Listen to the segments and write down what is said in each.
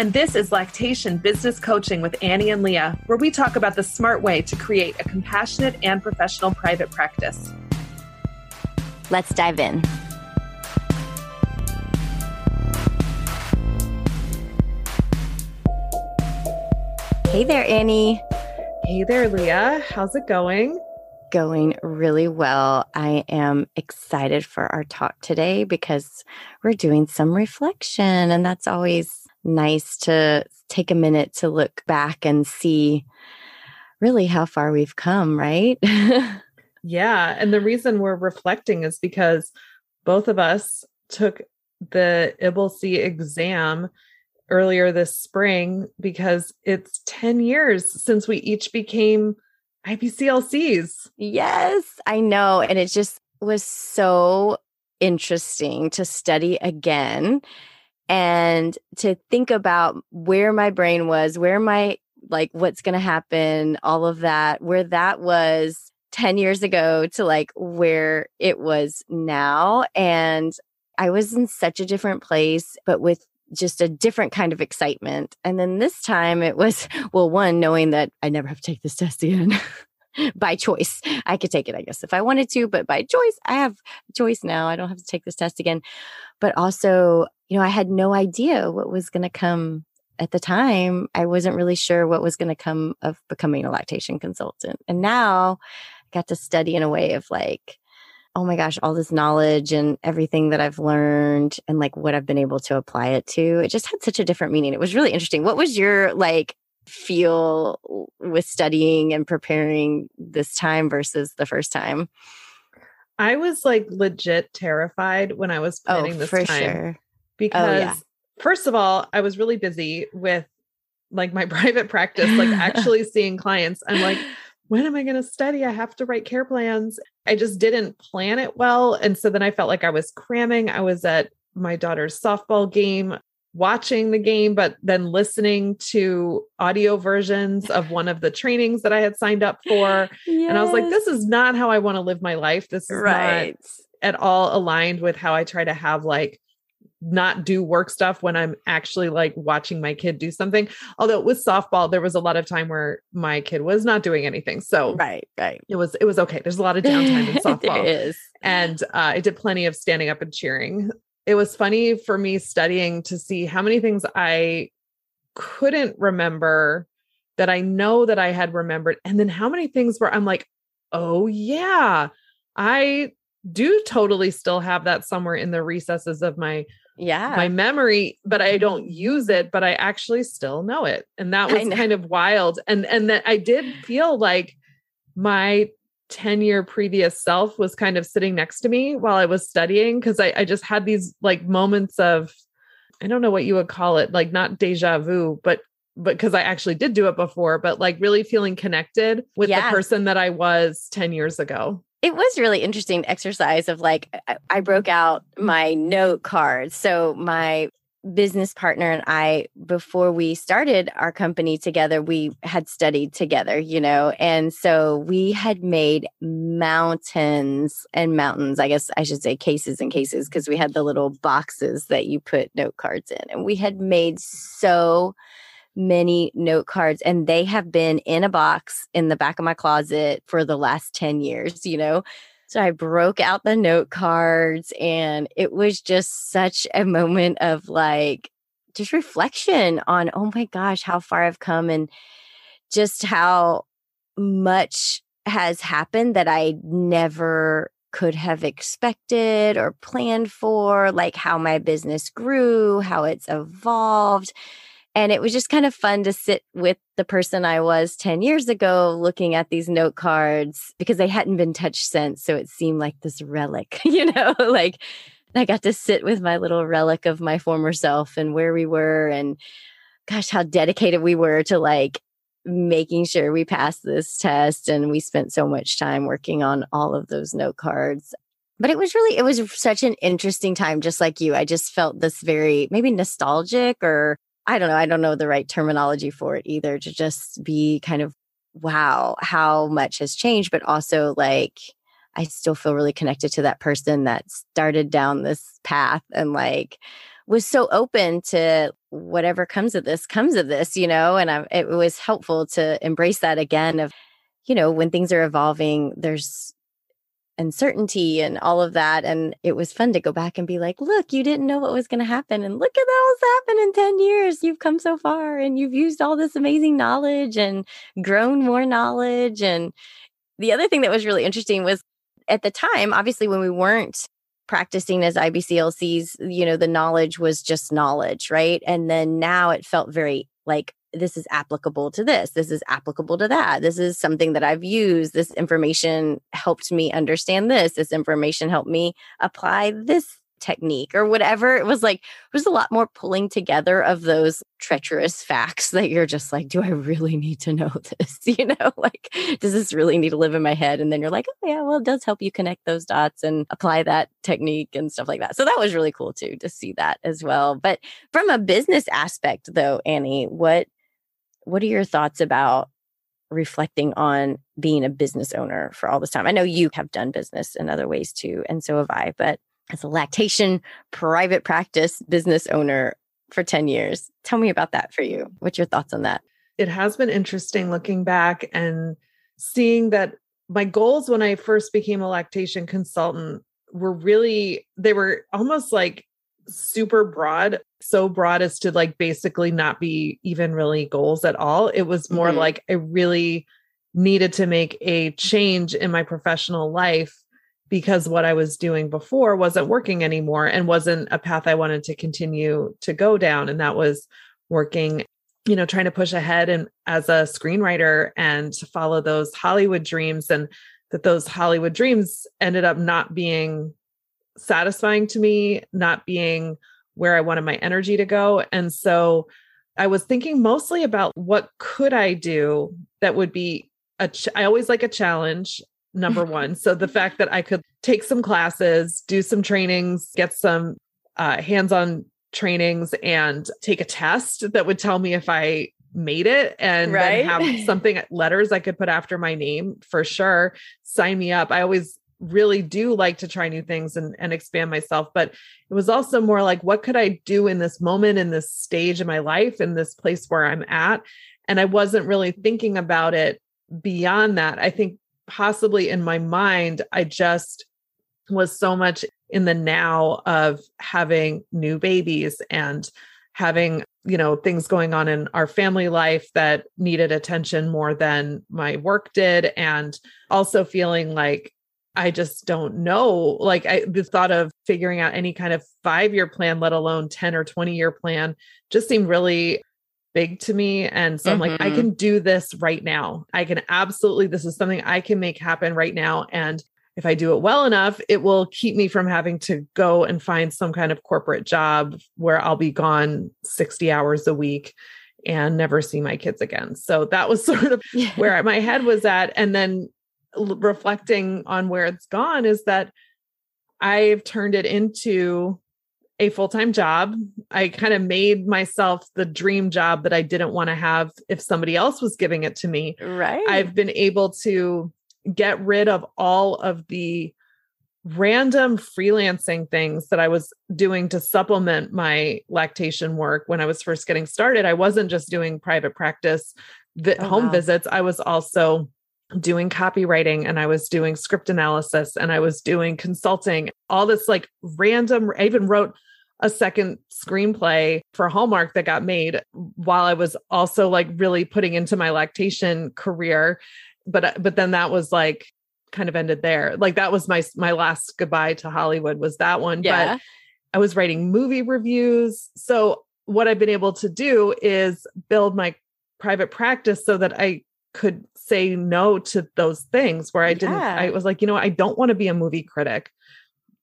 And this is Lactation Business Coaching with Annie and Leah, where we talk about the smart way to create a compassionate and professional private practice. Let's dive in. Hey there, Annie. Hey there, Leah. How's it going? Going really well. I am excited for our talk today because we're doing some reflection, and that's always nice to take a minute to look back and see really how far we've come, right? yeah. And the reason we're reflecting is because both of us took the IBCLC exam earlier this spring because it's 10 years since we each became IBCLCs. Yes, I know. And it just was so interesting to study again and to think about where my brain was, where my like what's going to happen, all of that, where that was 10 years ago to like where it was now. And I was in such a different place, but with just a different kind of excitement. And then this time it was, well, one, knowing that I never have to take this test again. by choice. I could take it, I guess, if I wanted to, but by choice, I have choice now. I don't have to take this test again. But also, you know, I had no idea what was going to come at the time. I wasn't really sure what was going to come of becoming a lactation consultant. And now I got to study in a way of like, oh my gosh, all this knowledge and everything that I've learned and like what I've been able to apply it to. It just had such a different meaning. It was really interesting. What was your like feel with studying and preparing this time versus the first time? I was like legit terrified when I was oh, planning oh, this for time sure. because oh, yeah. first of all, I was really busy with like my private practice, like actually seeing clients. I'm like, when am I going to study? I have to write care plans. I just didn't plan it well. And so then I felt like I was cramming. I was at my daughter's softball game watching the game, but then listening to audio versions of one of the trainings that I had signed up for. Yes. And I was like, this is not how I want to live my life. This is right. not at all aligned with how I try to have like not do work stuff when I'm actually like watching my kid do something. Although with softball, there was a lot of time where my kid was not doing anything. So right, right. It was it was okay. There's a lot of downtime in softball. there is. And uh, I did plenty of standing up and cheering it was funny for me studying to see how many things I couldn't remember that I know that I had remembered. And then how many things where I'm like, oh, yeah, I do totally still have that somewhere in the recesses of my yeah. my memory but i mm-hmm. don't use it but i actually still know it. And that was kind of wild and and that i did feel like my 10 year previous self was kind of sitting next to me while I was studying because I, I just had these like moments of, I don't know what you would call it, like not deja vu, but but because I actually did do it before, but like really feeling connected with yeah. the person that I was 10 years ago. It was really interesting exercise of like I broke out my note cards. So my business partner and I, before we started our company together, we had studied together, you know, and so we had made mountains and mountains, I guess I should say cases and cases, because we had the little boxes that you put note cards in. And we had made so many note cards, and they have been in a box in the back of my closet for the last 10 years, you know. So I broke out the note cards and it was just such a moment of like just reflection on, oh my gosh, how far I've come and just how much has happened that I never could have expected or planned for, like how my business grew, how it's evolved. And it was just kind of fun to sit with the person I was 10 years ago looking at these note cards because they hadn't been touched since. So it seemed like this relic, you know, like I got to sit with my little relic of my former self and where we were and gosh, how dedicated we were to like making sure we passed this test. And we spent so much time working on all of those note cards. But it was really, it was such an interesting time, just like you. I just felt this very maybe nostalgic or I don't know, I don't know the right terminology for it either, to just be kind of, wow, how much has changed, but also like, I still feel really connected to that person that started down this path and like was so open to whatever comes of this comes of this, you know, and I, it was helpful to embrace that again of, you know, when things are evolving, there's uncertainty and all of that. And it was fun to go back and be like, look, you didn't know what was going to happen. And look at that what's happened in 10 years. You've come so far and you've used all this amazing knowledge and grown more knowledge. And the other thing that was really interesting was at the time, obviously, when we weren't practicing as IBCLCs, you know, the knowledge was just knowledge, right? And then now it felt very like this is applicable to this. This is applicable to that. This is something that I've used. This information helped me understand this. This information helped me apply this technique or whatever. It was like, it was a lot more pulling together of those treacherous facts that you're just like, do I really need to know this? You know, like, does this really need to live in my head? And then you're like, oh, yeah, well, it does help you connect those dots and apply that technique and stuff like that. So that was really cool too to see that as well. But from a business aspect, though, Annie, what what are your thoughts about reflecting on being a business owner for all this time? I know you have done business in other ways too, and so have I, but as a lactation private practice business owner for 10 years, tell me about that for you. What's your thoughts on that? It has been interesting looking back and seeing that my goals when I first became a lactation consultant were really, they were almost like super broad, so broad as to like basically not be even really goals at all. It was more mm-hmm. like I really needed to make a change in my professional life because what I was doing before wasn't working anymore and wasn't a path I wanted to continue to go down. And that was working, you know, trying to push ahead and as a screenwriter and to follow those Hollywood dreams and that those Hollywood dreams ended up not being satisfying to me, not being where I wanted my energy to go. And so I was thinking mostly about what could I do that would be a ch- I always like a challenge number one. So the fact that I could take some classes, do some trainings, get some uh, hands-on trainings and take a test that would tell me if I made it and right? then have something letters I could put after my name for sure. Sign me up. I always really do like to try new things and, and expand myself. But it was also more like, what could I do in this moment, in this stage of my life, in this place where I'm at? And I wasn't really thinking about it beyond that. I think possibly in my mind, I just was so much in the now of having new babies and having you know things going on in our family life that needed attention more than my work did and also feeling like I just don't know. Like I the thought of figuring out any kind of 5-year plan, let alone 10 or 20 year plan, just seemed really big to me. And so mm-hmm. I'm like, I mm-hmm. can do this right now. I can absolutely, this is something I can make happen right now. And if I do it well enough, it will keep me from having to go and find some kind of corporate job where I'll be gone 60 hours a week and never see my kids again. So that was sort of yeah. where my head was at. And then reflecting on where it's gone is that I've turned it into a full-time job. I kind of made myself the dream job that I didn't want to have if somebody else was giving it to me. Right. I've been able to get rid of all of the random freelancing things that I was doing to supplement my lactation work when I was first getting started. I wasn't just doing private practice vi- oh, home wow. visits. I was also doing copywriting and I was doing script analysis and I was doing consulting, all this like random, I even wrote a second screenplay for Hallmark that got made while I was also like really putting into my lactation career. But uh, but then that was like kind of ended there. Like that was my my last goodbye to Hollywood was that one. Yeah. But I was writing movie reviews. So what I've been able to do is build my private practice so that I could say no to those things where I didn't, Yeah. I was like, you know? I don't want to be a movie critic.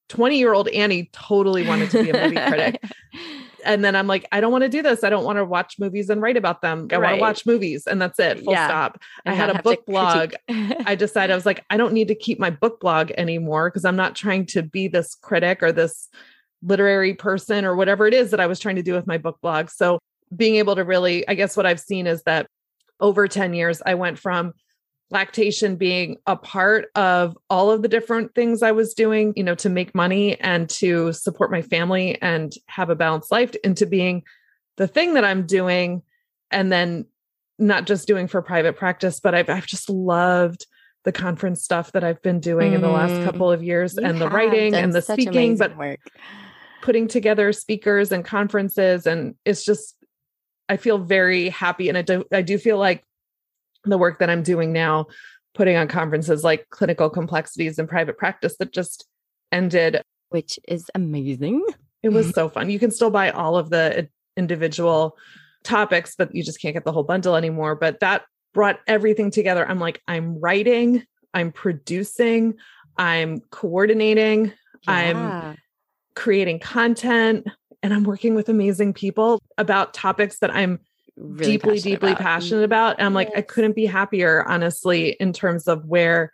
20 year old Annie totally wanted to be a movie critic. And then I'm like, I don't want to do this. I don't want to watch movies and write about them. I want to watch movies and that's it. Full Yeah. stop. I had a book blog. I decided I was like, I don't need to keep my book blog anymore because I'm not trying to be this critic or this literary person or whatever it is that I was trying to do with my book blog. So being able to really, I guess what I've seen is that over 10 years, I went from lactation being a part of all of the different things I was doing, you know, to make money and to support my family and have a balanced life into being the thing that I'm doing and then not just doing for private practice, but I've I've just loved the conference stuff that I've been doing in the last Mm. couple of years You and the writing and the speaking, but work. putting together speakers and conferences and it's just I feel very happy and I do I do feel like the work that I'm doing now putting on conferences like clinical complexities and private practice that just ended. Which is amazing. it was so fun. You can still buy all of the individual topics but you just can't get the whole bundle anymore. But that brought everything together. I'm like I'm writing I'm producing I'm coordinating I'm creating content and I'm working with amazing people about topics that I'm Really deeply, passionate deeply about. Mm-hmm. passionate about. And I'm like, I couldn't be happier, honestly, in terms of where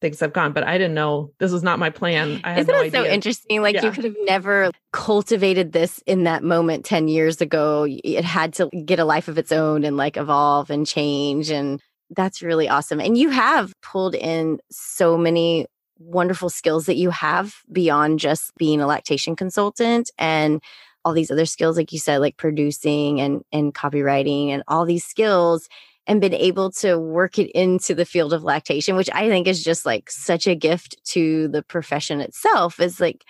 things have gone. But I didn't know this was not my plan. I Isn't no it so interesting? Like you could have never cultivated this in that moment 10 years ago. It had to get a life of its own and like evolve and change. And that's really awesome. And you have pulled in so many wonderful skills that you have beyond just being a lactation consultant and all these other skills, like you said, like producing and, and copywriting and all these skills and been able to work it into the field of lactation, which I think is just like such a gift to the profession itself. Is like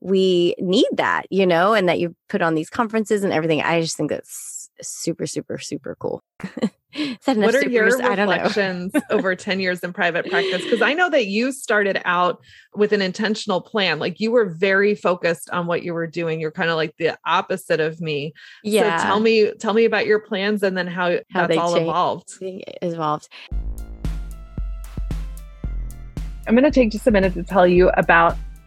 we need that, you know, and that you put on these conferences and everything. I just think that's super, super, super cool. Is What are your supers? I don't know. reflections over 10 years in private practice? Because I know that you started out with an intentional plan. Like you were very focused on what you were doing. You're kind of like the opposite of me. Yeah. So tell me, tell me about your plans and then how, How that's they all change. evolved. It evolved. I'm going to take just a minute to tell you about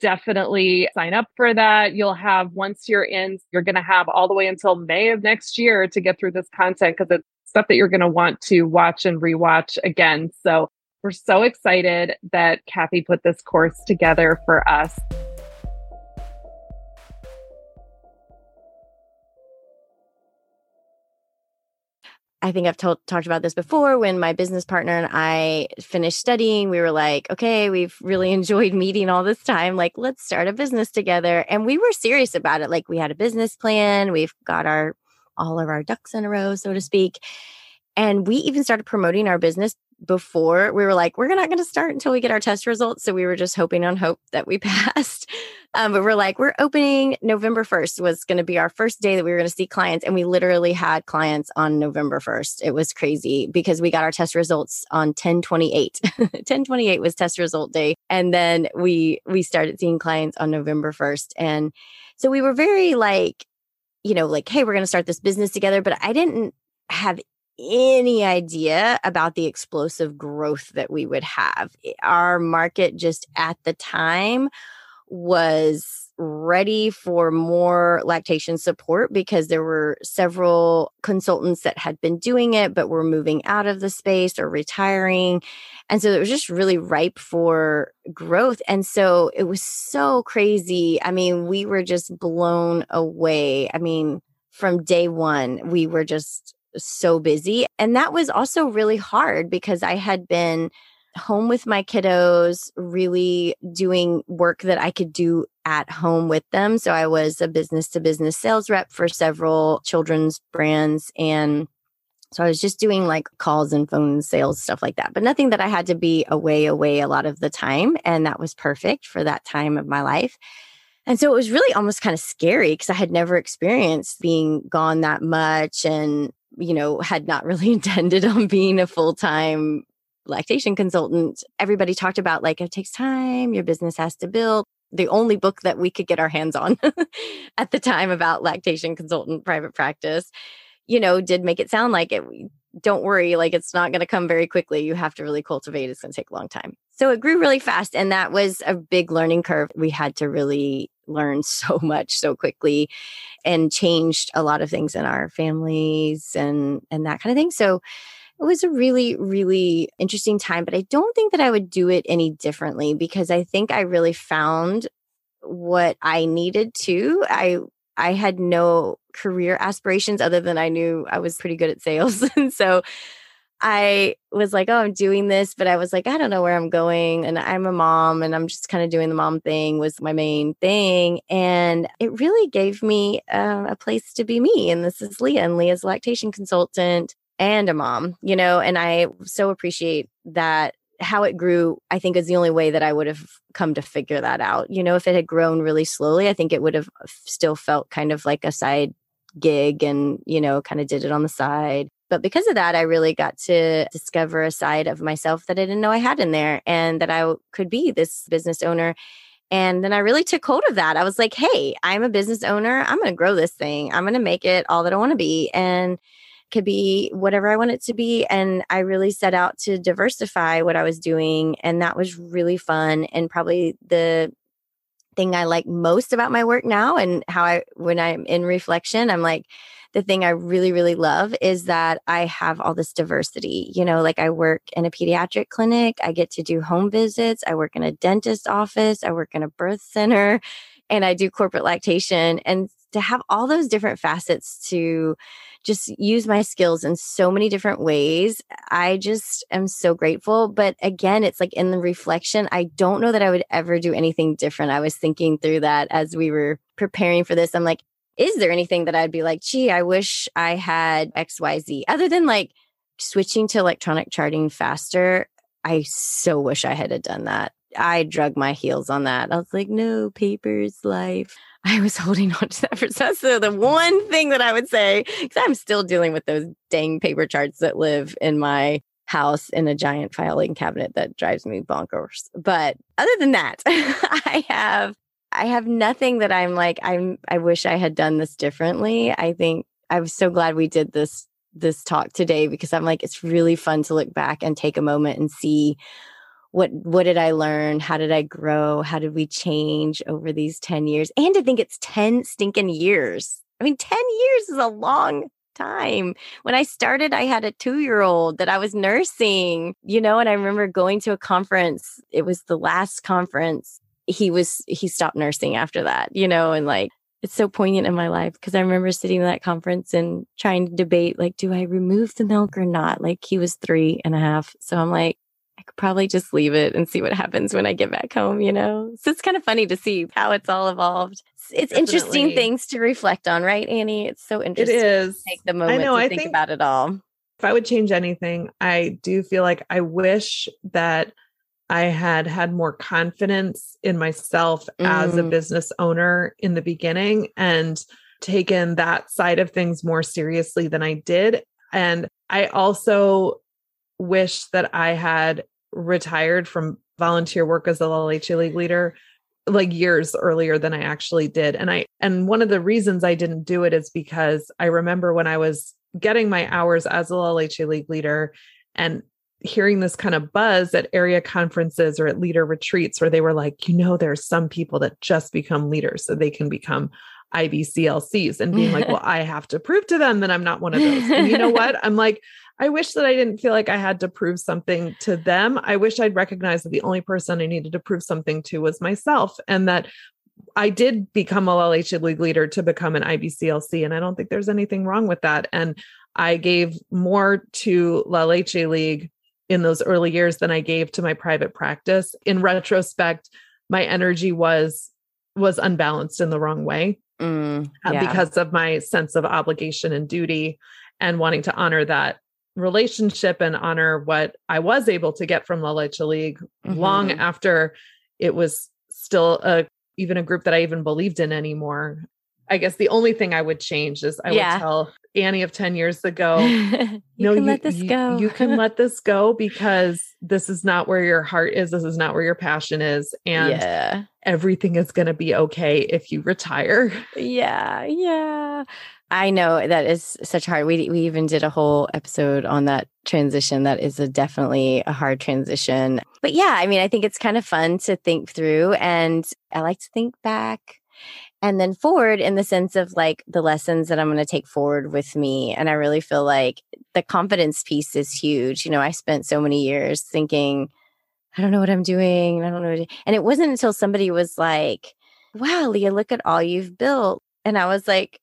definitely sign up for that. You'll have, once you're in, you're going to have all the way until May of next year to get through this content because it's stuff that you're going to want to watch and rewatch again. So we're so excited that Kathy put this course together for us. I think I've told, talked about this before. When my business partner and I finished studying, we were like, okay, we've really enjoyed meeting all this time. Like, let's start a business together. And we were serious about it. Like, we had a business plan, we've got our all of our ducks in a row, so to speak. And we even started promoting our business before we were like, we're not going to start until we get our test results. So we were just hoping on hope that we passed. Um, but we're like, we're opening November 1st was going to be our first day that we were going to see clients. And we literally had clients on November 1st. It was crazy because we got our test results on 1028. 1028 was test result day. And then we, we started seeing clients on November 1st. And so we were very like, you know, like, hey, we're going to start this business together. But I didn't have any idea about the explosive growth that we would have. Our market just at the time was ready for more lactation support because there were several consultants that had been doing it but were moving out of the space or retiring. And so it was just really ripe for growth. And so it was so crazy. I mean, we were just blown away. I mean, from day one, we were just so busy. And that was also really hard because I had been home with my kiddos, really doing work that I could do at home with them. So I was a business to business sales rep for several children's brands. And so I was just doing like calls and phone sales, stuff like that, but nothing that I had to be away, away a lot of the time. And that was perfect for that time of my life. And so it was really almost kind of scary because I had never experienced being gone that much and, you know, had not really intended on being a full time lactation consultant, everybody talked about like it takes time, your business has to build. The only book that we could get our hands on at the time about lactation consultant private practice, you know, did make it sound like it. Don't worry, like it's not going to come very quickly. You have to really cultivate. It's going to take a long time. So it grew really fast. And that was a big learning curve. We had to really learn so much so quickly and changed a lot of things in our families and and that kind of thing. So it was a really, really interesting time, but I don't think that I would do it any differently because I think I really found what I needed to. I I had no career aspirations other than I knew I was pretty good at sales. and so I was like, oh, I'm doing this, but I was like, I don't know where I'm going. And I'm a mom and I'm just kind of doing the mom thing was my main thing. And it really gave me uh, a place to be me. And this is Leah and Leah's lactation consultant and a mom, you know, and I so appreciate that how it grew, I think is the only way that I would have come to figure that out. You know, if it had grown really slowly, I think it would have still felt kind of like a side gig and, you know, kind of did it on the side. But because of that, I really got to discover a side of myself that I didn't know I had in there and that I could be this business owner. And then I really took hold of that. I was like, hey, I'm a business owner. I'm going to grow this thing. I'm going to make it all that I want to be. And could be whatever I want it to be. And I really set out to diversify what I was doing. And that was really fun. And probably the thing I like most about my work now and how I, when I'm in reflection, I'm like, the thing I really, really love is that I have all this diversity. You know, like I work in a pediatric clinic, I get to do home visits, I work in a dentist office, I work in a birth center, and I do corporate lactation. And to have all those different facets to just use my skills in so many different ways. I just am so grateful. But again, it's like in the reflection, I don't know that I would ever do anything different. I was thinking through that as we were preparing for this. I'm like, is there anything that I'd be like, gee, I wish I had XYZ other than like switching to electronic charting faster? I so wish I had done that. I drug my heels on that. I was like, no, papers, life. I was holding on to that for so the one thing that I would say, because I'm still dealing with those dang paper charts that live in my house in a giant filing cabinet that drives me bonkers. But other than that, I have I have nothing that I'm like I'm I wish I had done this differently. I think I'm so glad we did this this talk today because I'm like it's really fun to look back and take a moment and see what what did i learn? How did i grow? How did we change over these 10 years? And to think it's 10 stinking years. I mean 10 years is a long time. When i started i had a 2 year old that i was nursing you know and i remember going to a conference. It was the last conference he was he stopped nursing after that you know and like it's so poignant in my life because I remember sitting in that conference and trying to debate, like, do I remove the milk or not? Like, he was three and a half. So I'm like, I could probably just leave it and see what happens when I get back home, you know? So it's kind of funny to see how it's all evolved. It's, interesting things to reflect on, right, Annie? It's so interesting. It is. take the moment I know, to I think, think about it all. if I would change anything, I do feel like I wish that I had had more confidence in myself mm. as a mm. business owner in the beginning and taken that side of things more seriously than I did. And I also wish that I had retired from volunteer work as a Leche League leader like years earlier than I actually did. And I and one of the reasons I didn't do it is because I remember when I was getting my hours as a Leche League leader and hearing this kind of buzz at area conferences or at leader retreats where they were like, you know, there's some people that just become leaders so they can become IBCLCs and being like, well, I have to prove to them that I'm not one of those. And you know what? I'm like, I wish that I didn't feel like I had to prove something to them. I wish I'd recognized that the only person I needed to prove something to was myself and that I did become a LH league leader to become an IBCLC. And I don't think there's anything wrong with that. And I gave more to La Leche League in those early years than I gave to my private practice. In retrospect, my energy was was unbalanced in the wrong way mm, uh, yeah. because of my sense of obligation and duty and wanting to honor that relationship and honor what I was able to get from La Leche League mm-hmm. long after it was still a even a group that I even believed in anymore. I guess the only thing I would change is I yeah. would tell Annie of 10 years ago, you no, you, let this you, go. you can let this go because this is not where your heart is. This is not where your passion is. And yeah. everything is going to be okay if you retire. Yeah. Yeah. I know that is such hard. We we even did a whole episode on that transition. That is a definitely a hard transition. But yeah, I mean, I think it's kind of fun to think through and I like to think back and then forward in the sense of like the lessons that I'm going to take forward with me. And I really feel like the confidence piece is huge. You know, I spent so many years thinking, I don't know what I'm doing. I don't know. And it wasn't until somebody was like, wow, Leah, look at all you've built. And I was like,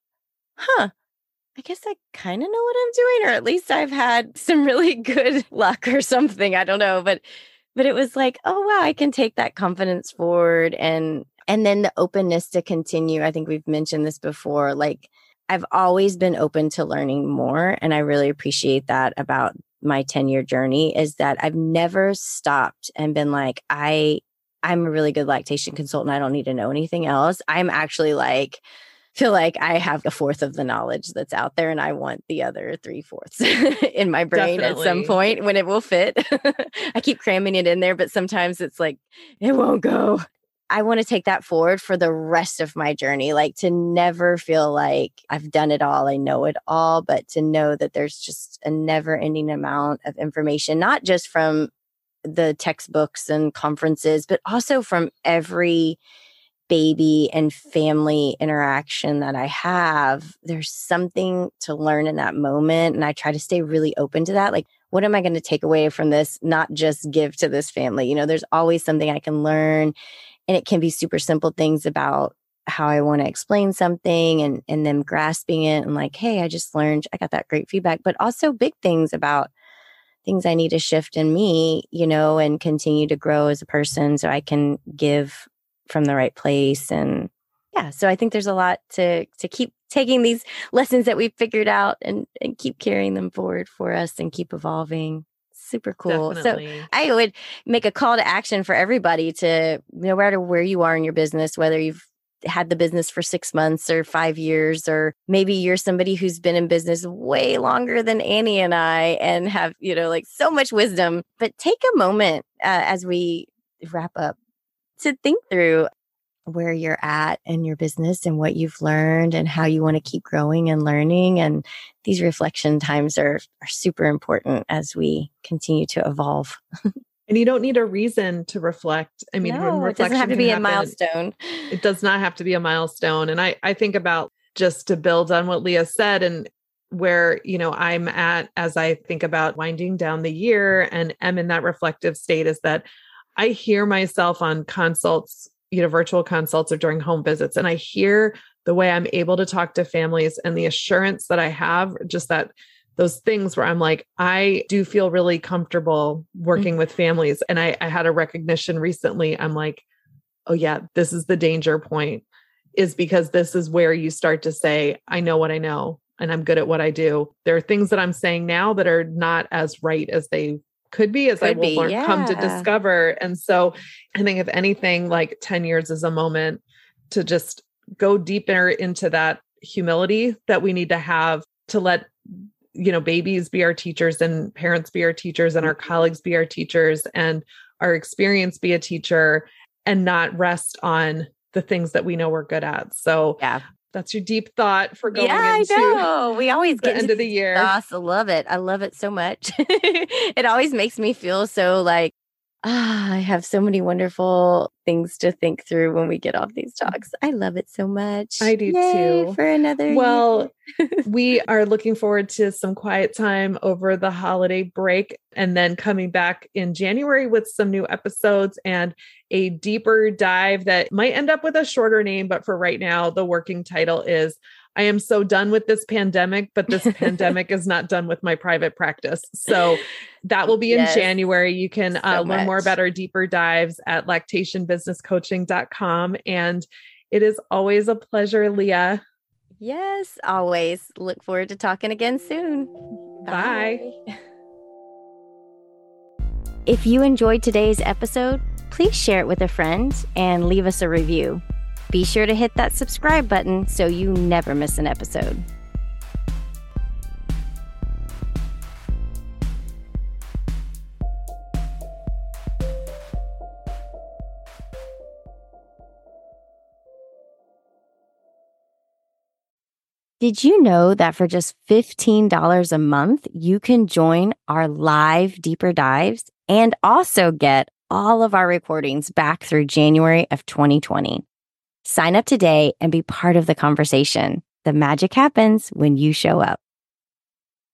huh, I guess I kind of know what I'm doing, or at least I've had some really good luck or something. I don't know. But but it was like, oh wow, I can take that confidence forward and and then the openness to continue. I think we've mentioned this before. Like I've always been open to learning more. And I really appreciate that about my 10 year journey is that I've never stopped and been like, I, I'm a really good lactation consultant. I don't need to know anything else. I'm actually like, feel like I have a fourth of the knowledge that's out there and I want the other three fourths in my brain Definitely. at some point when it will fit. I keep cramming it in there, but sometimes it's like, it won't go. I want to take that forward for the rest of my journey, like to never feel like I've done it all, I know it all, but to know that there's just a never ending amount of information, not just from the textbooks and conferences, but also from every baby and family interaction that I have. There's something to learn in that moment. And I try to stay really open to that. Like, what am I going to take away from this? Not just give to this family. You know, there's always something I can learn and it can be super simple things about how I want to explain something and and them grasping it and like, hey, I just learned, I got that great feedback, but also big things about things I need to shift in me, you know, and continue to grow as a person so I can give from the right place and yeah, so I think there's a lot to to keep taking these lessons that we've figured out and and keep carrying them forward for us and keep evolving super cool. Definitely. So I would make a call to action for everybody to no matter where you are in your business, whether you've had the business for six months or five years, or maybe you're somebody who's been in business way longer than Annie and I and have, you know, like so much wisdom. But take a moment uh, as we wrap up to think through where you're at in your business and what you've learned and how you want to keep growing and learning. And these reflection times are, are super important as we continue to evolve. and you don't need a reason to reflect. I mean, no, it doesn't have to be happen, a milestone. It does not have to be a milestone. And I, I think about just to build on what Leah said and where you know i'm at as i think about winding down the year and am in that reflective state is that i hear myself on consults you know virtual consults or during home visits and i hear the way i'm able to talk to families and the assurance that i have just that those things where i'm like i do feel really comfortable working mm-hmm. with families and I, I had a recognition recently i'm like oh yeah this is the danger point is because this is where you start to say i know what i know and I'm good at what I do. There are things that I'm saying now that are not as right as they could be as could I will be, learn, yeah. come to discover. And so I think if anything, like 10 years is a moment to just go deeper into that humility that we need to have to let you know babies be our teachers and parents be our teachers and our mm-hmm. colleagues be our teachers and our experience be a teacher and not rest on the things that we know we're good at so yeah that's your deep thought for going yeah, into I know. We always the end of the year. I love it. I love it so much. it always makes me feel so like ah, I have so many wonderful things to think through when we get off these mm. talks. I love it so much. I do Yay too. For another Well, we are looking forward to some quiet time over the holiday break and then coming back in January with some new episodes and a deeper dive that might end up with a shorter name, but for right now, the working title is I am so done with this pandemic, but this pandemic is not done with my private practice. So that will be yes, in January. You can so uh, learn more about our deeper dives at lactationbusinesscoaching.com. And it is always a pleasure, Leah. Yes, always. Look forward to talking again soon. Bye. Bye. If you enjoyed today's episode, please share it with a friend and leave us a review. Be sure to hit that subscribe button so you never miss an episode. Did you know that for just $15 a month, you can join our live deeper dives and also get all of our recordings back through January of 2020? Sign up today and be part of the conversation. The magic happens when you show up.